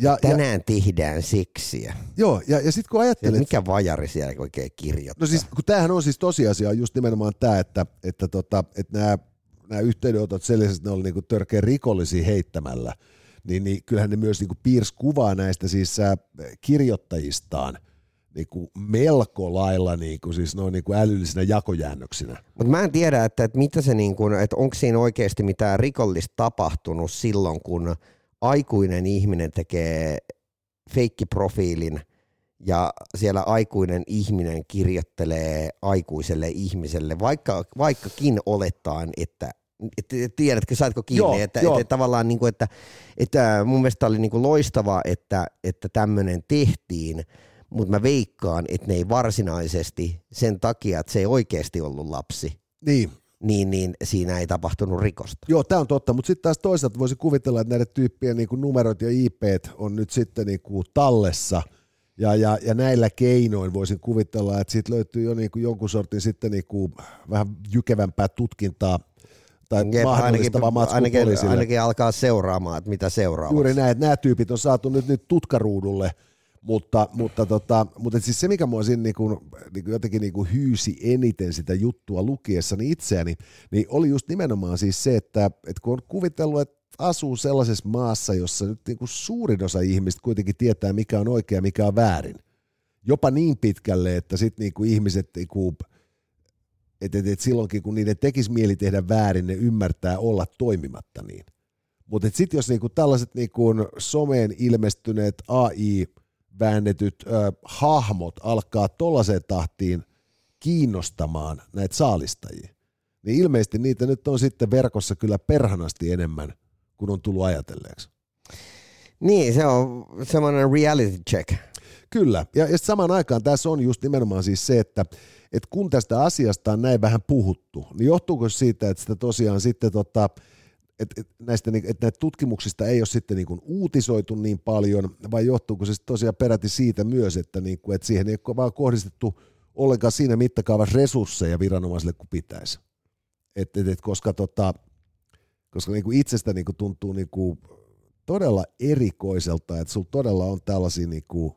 Ja, ja, Tänään tehdään seksiä. joo, ja, ja sitten kun Ja ajattelet, mikä vajari siellä oikein kirjoittaa? No siis, kun tämähän on siis tosiasia just nimenomaan tämä, että, että, tota, että nämä nämä yhteydenotot sellaisesti ne oli niin kuin törkeä rikollisia heittämällä, niin, niin kyllähän ne myös niin kuin piirsi kuvaa näistä siis äh, kirjoittajistaan niin kuin melko lailla niin kuin, siis noin niin kuin älyllisinä jakojäännöksinä. Mutta mä en tiedä, että, että, mitä se niin kuin, että onko siinä oikeasti mitään rikollista tapahtunut silloin, kun aikuinen ihminen tekee feikkiprofiilin ja siellä aikuinen ihminen kirjoittelee aikuiselle ihmiselle, vaikka, vaikkakin olettaen, että et, tiedätkö, saitko kiinni, joo, että, joo. että, että tavallaan niin kuin, että, että mun mielestä oli niin kuin loistavaa, että, että tämmöinen tehtiin, mutta mä veikkaan, että ne ei varsinaisesti sen takia, että se ei oikeasti ollut lapsi. Niin. Niin, niin siinä ei tapahtunut rikosta. Joo, tämä on totta, mutta sitten taas toisaalta voisi kuvitella, että näiden tyyppien niin kuin numerot ja IP on nyt sitten niin kuin tallessa – ja, ja, ja näillä keinoin voisin kuvitella, että siitä löytyy jo niin kuin jonkun sortin sitten niin kuin vähän jykevämpää tutkintaa tai Jep, mahdollistavaa ainakin, ainakin, ainakin, alkaa seuraamaan, että mitä seuraa. Juuri näin, että nämä tyypit on saatu nyt, nyt tutkaruudulle, mutta, mutta, tota, mutta siis se, mikä mua siinä niin kuin, niin kuin jotenkin niin kuin hyysi eniten sitä juttua lukiessani itseäni, niin oli just nimenomaan siis se, että, että kun on kuvitellut, että asuu sellaisessa maassa, jossa nyt niin kuin suurin osa ihmistä kuitenkin tietää, mikä on oikea ja mikä on väärin. Jopa niin pitkälle, että sitten niin kuin ihmiset, niin kuin, että, että, että silloinkin kun niiden tekisi mieli tehdä väärin, ne ymmärtää olla toimimatta niin. Mutta sitten jos niin kuin tällaiset niin kuin someen ilmestyneet AI-väännetyt ö, hahmot alkaa tollaiseen tahtiin kiinnostamaan näitä saalistajia, niin ilmeisesti niitä nyt on sitten verkossa kyllä perhanasti enemmän kun on tullut ajatelleeksi. Niin, se on semmoinen reality check. Kyllä, ja, ja samaan aikaan tässä on just nimenomaan siis se, että, että kun tästä asiasta on näin vähän puhuttu, niin johtuuko siitä, että sitä tosiaan sitten tota, että, että, näistä, että näitä tutkimuksista ei ole sitten niin uutisoitu niin paljon, vai johtuuko se tosiaan peräti siitä myös, että, niin kuin, että siihen ei ole vaan kohdistettu ollenkaan siinä mittakaavassa resursseja viranomaisille kuin pitäisi. Et, et, et, koska tota, koska niin kuin itsestä niin tuntuu niin kuin todella erikoiselta, että sulla todella on tällaisia niin kuin,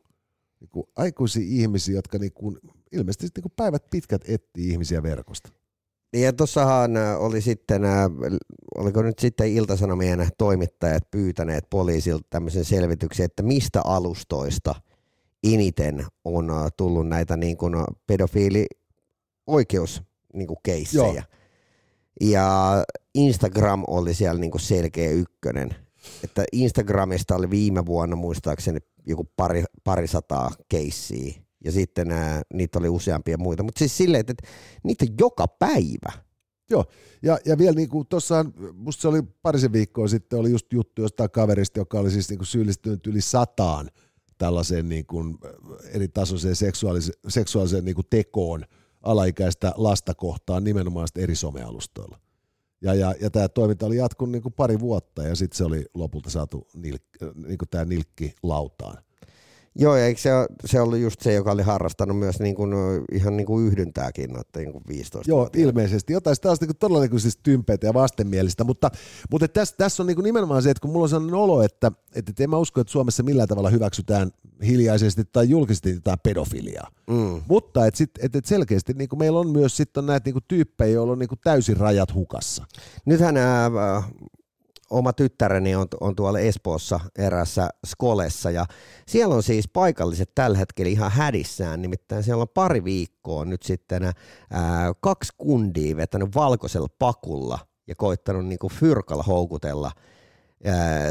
niin kuin aikuisia ihmisiä, jotka niin kuin, ilmeisesti niin kuin päivät pitkät etsii ihmisiä verkosta. Ja tuossahan äh, oli sitten, äh, oliko nyt sitten Iltasanomien toimittajat pyytäneet poliisilta tämmöisen selvityksen, että mistä alustoista eniten on äh, tullut näitä niin kuin pedofiili oikeus niin kuin keissejä. Joo. Ja Instagram oli siellä niinku selkeä ykkönen. Että Instagramista oli viime vuonna muistaakseni joku pari, pari sataa keissiä. Ja sitten nää, niitä oli useampia muita. Mutta siis silleen, että, niitä joka päivä. Joo, ja, ja vielä niin kuin tuossa, musta se oli parisen viikkoa sitten, oli just juttu jostain kaverista, joka oli siis niin kuin syyllistynyt yli sataan tällaiseen niin kuin eri tasoiseen seksuaaliseen, seksuaaliseen niin kuin tekoon – alaikäistä lasta kohtaan nimenomaan eri somealustoilla. Ja, ja, ja tämä toiminta oli jatkunut niin kuin pari vuotta ja sitten se oli lopulta saatu nilk, niin kuin tämä nilkki lautaan. Joo, ja eikö se, se ollut just se, joka oli harrastanut myös niin kuin, ihan niin kuin yhdyntääkin noita niin kuin 15 Joo, ilmeisesti. Jotain sitä on niin todella niin kuin siis tympeitä ja vastenmielistä, mutta, mutta tässä, tässä on niin kuin nimenomaan se, että kun mulla on sellainen olo, että, että en mä usko, että Suomessa millään tavalla hyväksytään hiljaisesti tai julkisesti jotain pedofiliaa. Mm. Mutta et sit, et, et selkeästi niin kuin meillä on myös sitten näitä niin kuin tyyppejä, joilla on niin kuin täysin rajat hukassa. Nythän äh, oma tyttäreni on, on tuolla Espoossa erässä skolessa ja siellä on siis paikalliset tällä hetkellä ihan hädissään, nimittäin siellä on pari viikkoa nyt sitten ää, kaksi kundia vetänyt valkoisella pakulla ja koittanut niinku fyrkalla houkutella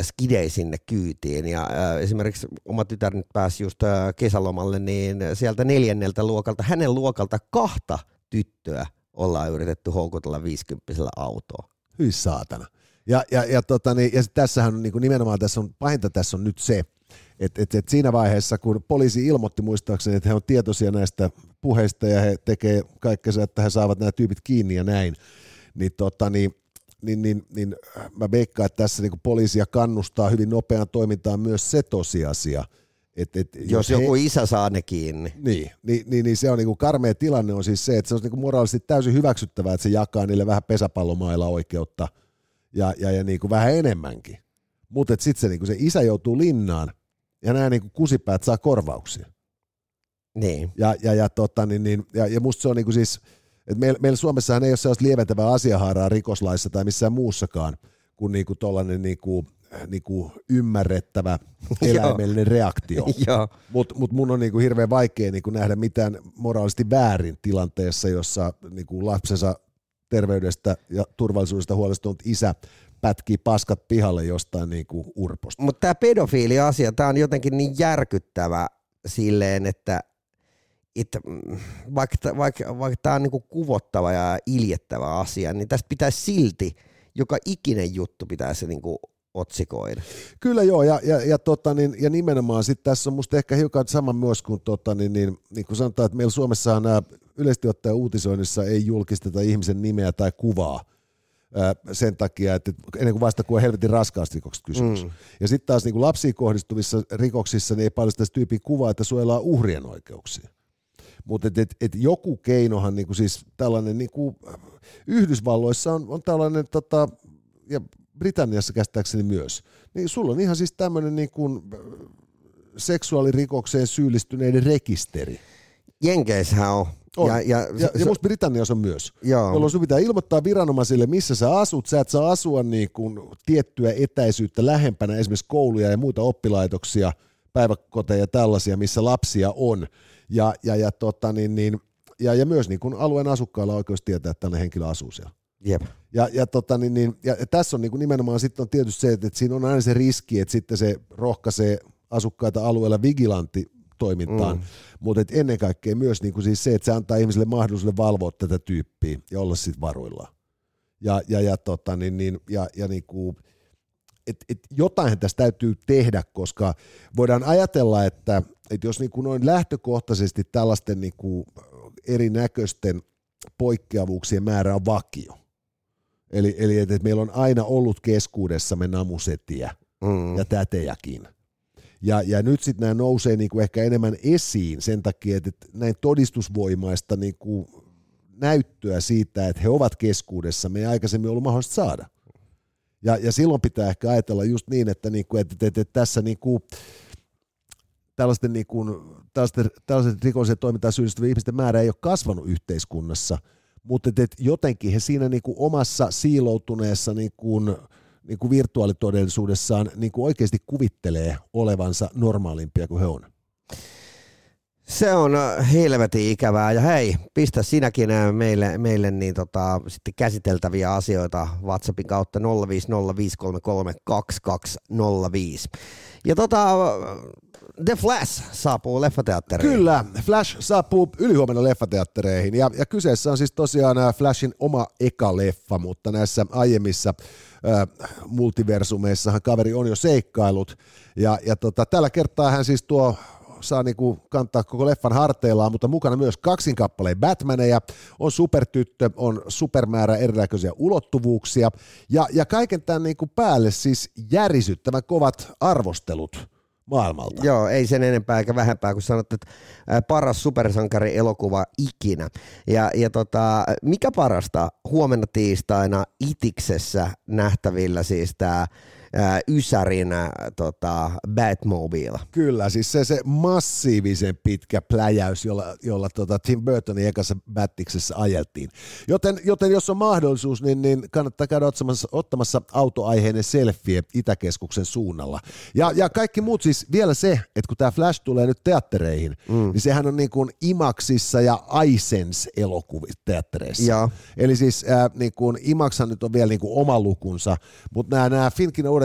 skidei sinne kyytiin ja esimerkiksi oma tytär nyt pääsi just kesälomalle, niin sieltä neljänneltä luokalta, hänen luokalta kahta tyttöä ollaan yritetty houkutella 50 autoa. Hyi saatana. Ja, ja, ja, tota, niin, ja tässähän on niin kuin nimenomaan tässä on, pahinta tässä on nyt se, että et, et siinä vaiheessa, kun poliisi ilmoitti muistaakseni, että he on tietoisia näistä puheista ja he tekee kaikkensa, että he saavat nämä tyypit kiinni ja näin, niin, tota, niin, niin, niin, niin mä veikkaan, että tässä niin poliisia kannustaa hyvin nopeaan toimintaan myös se tosiasia, et, et, jos, jos joku he, isä saa ne kiinni. Niin, niin, niin, niin se on niinku karmea tilanne on siis se, että se on niinku moraalisesti täysin hyväksyttävää, että se jakaa niille vähän pesäpallomailla oikeutta – ja, ja, ja niin kuin vähän enemmänkin. Mutta sitten se, niin se isä joutuu linnaan ja nämä niin kusipäät saa korvauksia. Niin. Ja, ja, ja, tota, niin, niin, ja, ja musta se on niin kuin siis, Et meillä, meillä Suomessahan ei ole sellaista lieventävää asiahaaraa rikoslaissa tai missään muussakaan kuin niinku tollainen niinku, niinku ymmärrettävä eläimellinen reaktio. Mutta mut mun on niinku hirveän vaikea niinku nähdä mitään moraalisesti väärin tilanteessa, jossa niinku lapsensa terveydestä ja turvallisuudesta huolestunut isä pätkii paskat pihalle jostain niinku urposta. Mutta tämä pedofiili-asia, tämä on jotenkin niin järkyttävä silleen, että että vaikka, vaikka, vaikka tämä on niin kuvottava ja iljettävä asia, niin tästä pitäisi silti, joka ikinen juttu pitäisi niin kuin otsikoida. Kyllä joo, ja, ja, ja, tota, niin, ja nimenomaan sit tässä on musta ehkä hiukan sama myös kuin, tota, niin, niin, niin kuin sanotaan, että meillä Suomessa on yleisesti ottaen uutisoinnissa ei julkisteta ihmisen nimeä tai kuvaa sen takia, että ennen kuin vasta kun on helvetin raskaasti rikoksista kysymys. Mm. Ja sitten taas niin kuin lapsiin kohdistuvissa rikoksissa niin ei paljon sitä tyypin kuvaa, että suojellaan uhrien oikeuksia. Mutta et, et, et joku keinohan, niinku siis tällainen, niinku, Yhdysvalloissa on, on tällainen, tota, ja Britanniassa käsittääkseni myös, niin sulla on ihan siis tämmöinen niinku, seksuaalirikokseen syyllistyneiden rekisteri. Jenkeissähän on. On. Ja, ja, ja, ja musta Britanniassa on myös. Joo. Jolloin sun pitää ilmoittaa viranomaisille, missä sä asut. Sä et saa asua niin kuin tiettyä etäisyyttä lähempänä esimerkiksi kouluja ja muita oppilaitoksia, päiväkoteja ja tällaisia, missä lapsia on. Ja, ja, ja, tota, niin, niin, ja, ja myös niin kuin alueen asukkailla on oikeus tietää, että tällainen henkilö asuu siellä. Jep. Ja, ja, tota, niin, niin, ja tässä on niin kuin nimenomaan sitten on tietysti se, että, että siinä on aina se riski, että sitten se rohkaisee asukkaita alueella vigilantti toimintaan, mm. mutta ennen kaikkea myös niin kuin siis se, että se antaa ihmisille mahdollisuuden valvoa tätä tyyppiä ja olla sitten varuillaan. Ja, ja, ja, tota, niin, niin, ja, ja niin kuin, et, et jotain tässä täytyy tehdä, koska voidaan ajatella, että, että jos niin kuin noin lähtökohtaisesti tällaisten niin kuin erinäköisten poikkeavuuksien määrä on vakio, eli, eli että meillä on aina ollut keskuudessamme namusetiä mm. ja tätejäkin, ja, ja nyt sitten nämä nousee niin kuin ehkä enemmän esiin sen takia, että näin todistusvoimaista niin kuin näyttöä siitä, että he ovat keskuudessa, me ei aikaisemmin ollut mahdollista saada. Ja, ja silloin pitää ehkä ajatella just niin, että, niin kuin, että, että, että tässä niin kuin, tällaisten, niin kuin, tällaisten, tällaisten rikolliseen toimintaan syyllistyvien ihmisten määrä ei ole kasvanut yhteiskunnassa, mutta että, että jotenkin he siinä niin kuin omassa siiloutuneessa niin kuin, niin kuin virtuaalitodellisuudessaan niin kuin oikeasti kuvittelee olevansa normaalimpia kuin he on. Se on äh, helvetin ikävää ja hei, pistä sinäkin äh, meille, meille niin tota, sitten käsiteltäviä asioita WhatsAppin kautta 0505332205. Ja tota, The Flash saapuu leffateatteriin. Kyllä, Flash saapuu ylihuomenna leffateattereihin. Ja, ja kyseessä on siis tosiaan äh, Flashin oma eka leffa, mutta näissä aiemmissa äh, multiversumeissahan kaveri on jo seikkailut. Ja, ja tota, tällä kertaa hän siis tuo saa niinku kantaa koko leffan harteillaan, mutta mukana myös kaksin kappaleen Batmaneja, on supertyttö, on supermäärä erinäköisiä ulottuvuuksia. Ja, ja kaiken tämän niinku päälle siis järisyttävän kovat arvostelut maailmalta. Joo, ei sen enempää eikä vähempää, kun sanot, että paras supersankari elokuva ikinä. Ja, ja tota, mikä parasta huomenna tiistaina Itiksessä nähtävillä siis tämä äh, Ysärin äh, tota, Batmobile. Kyllä, siis se, se massiivisen pitkä pläjäys, jolla, jolla tota Tim Burtonin ekassa Battiksessa ajeltiin. Joten, joten jos on mahdollisuus, niin, niin kannattaa käydä ottamassa, ottamassa autoaiheinen selfie Itäkeskuksen suunnalla. Ja, ja kaikki muut siis vielä se, että kun tämä Flash tulee nyt teattereihin, mm. niin sehän on niin kuin Imaxissa ja Aisens elokuvissa teattereissa. Ja. Eli siis äh, niin kuin Imaxhan nyt on vielä niin kuin oma lukunsa, mutta nämä, nämä Finkin uudet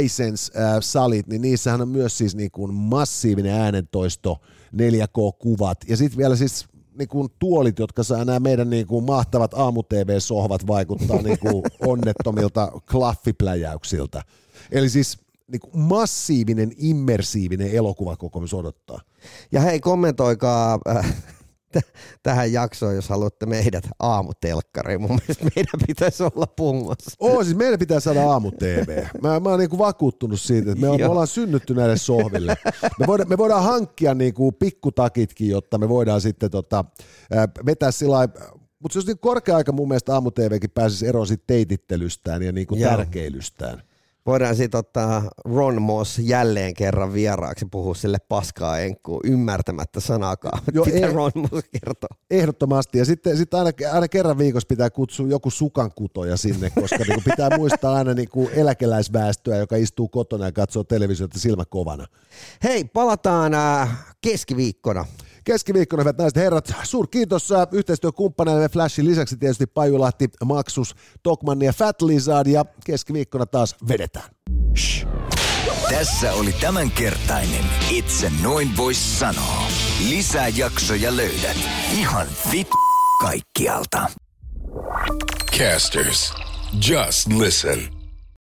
iSense-salit, niin niissähän on myös siis niin kuin massiivinen äänentoisto, 4K-kuvat ja sitten vielä siis niin kuin tuolit, jotka saa nämä meidän niin kuin mahtavat aamu-tv-sohvat vaikuttaa niin kuin onnettomilta klaffipläjäyksiltä. Eli siis niin kuin massiivinen, immersiivinen elokuvakokemus odottaa. Ja hei, kommentoikaa äh, tähän jaksoon, jos haluatte meidät aamutelkkariin. Mun mielestä meidän pitäisi olla puhumassa. Oo, siis meidän pitää saada aamu-TV. Mä, mä oon niinku vakuuttunut siitä, että me, me ollaan synnytty näille sohville. Me voidaan, me voidaan hankkia niinku pikkutakitkin, jotta me voidaan sitten tota, vetää sillä mutta se olisi niin korkea aika mun mielestä aamu-TVkin pääsisi eroon siitä teitittelystään ja niinku tärkeilystään. Voidaan sitten ottaa Ron Moss jälleen kerran vieraaksi puhua sille paskaa enkkuun ymmärtämättä sanakaan, Joo, mitä ei- Ron Moss kertoo. Ehdottomasti. Ja sitten, sitten aina, aina kerran viikossa pitää kutsua joku sukankutoja sinne, koska niin kuin pitää muistaa aina niin kuin eläkeläisväestöä, joka istuu kotona ja katsoo televisiota silmä kovana. Hei, palataan äh, keskiviikkona. Keskiviikkona, hyvät naiset herrat, suur kiitos äh, yhteistyökumppaneille Flashin lisäksi tietysti Pajulahti, Maxus, Tokmanni ja Fat Lizard ja keskiviikkona taas vedetään. Tässä oli tämänkertainen Itse noin vois sanoa. Lisää jaksoja löydät ihan vit kaikkialta. Casters, just listen.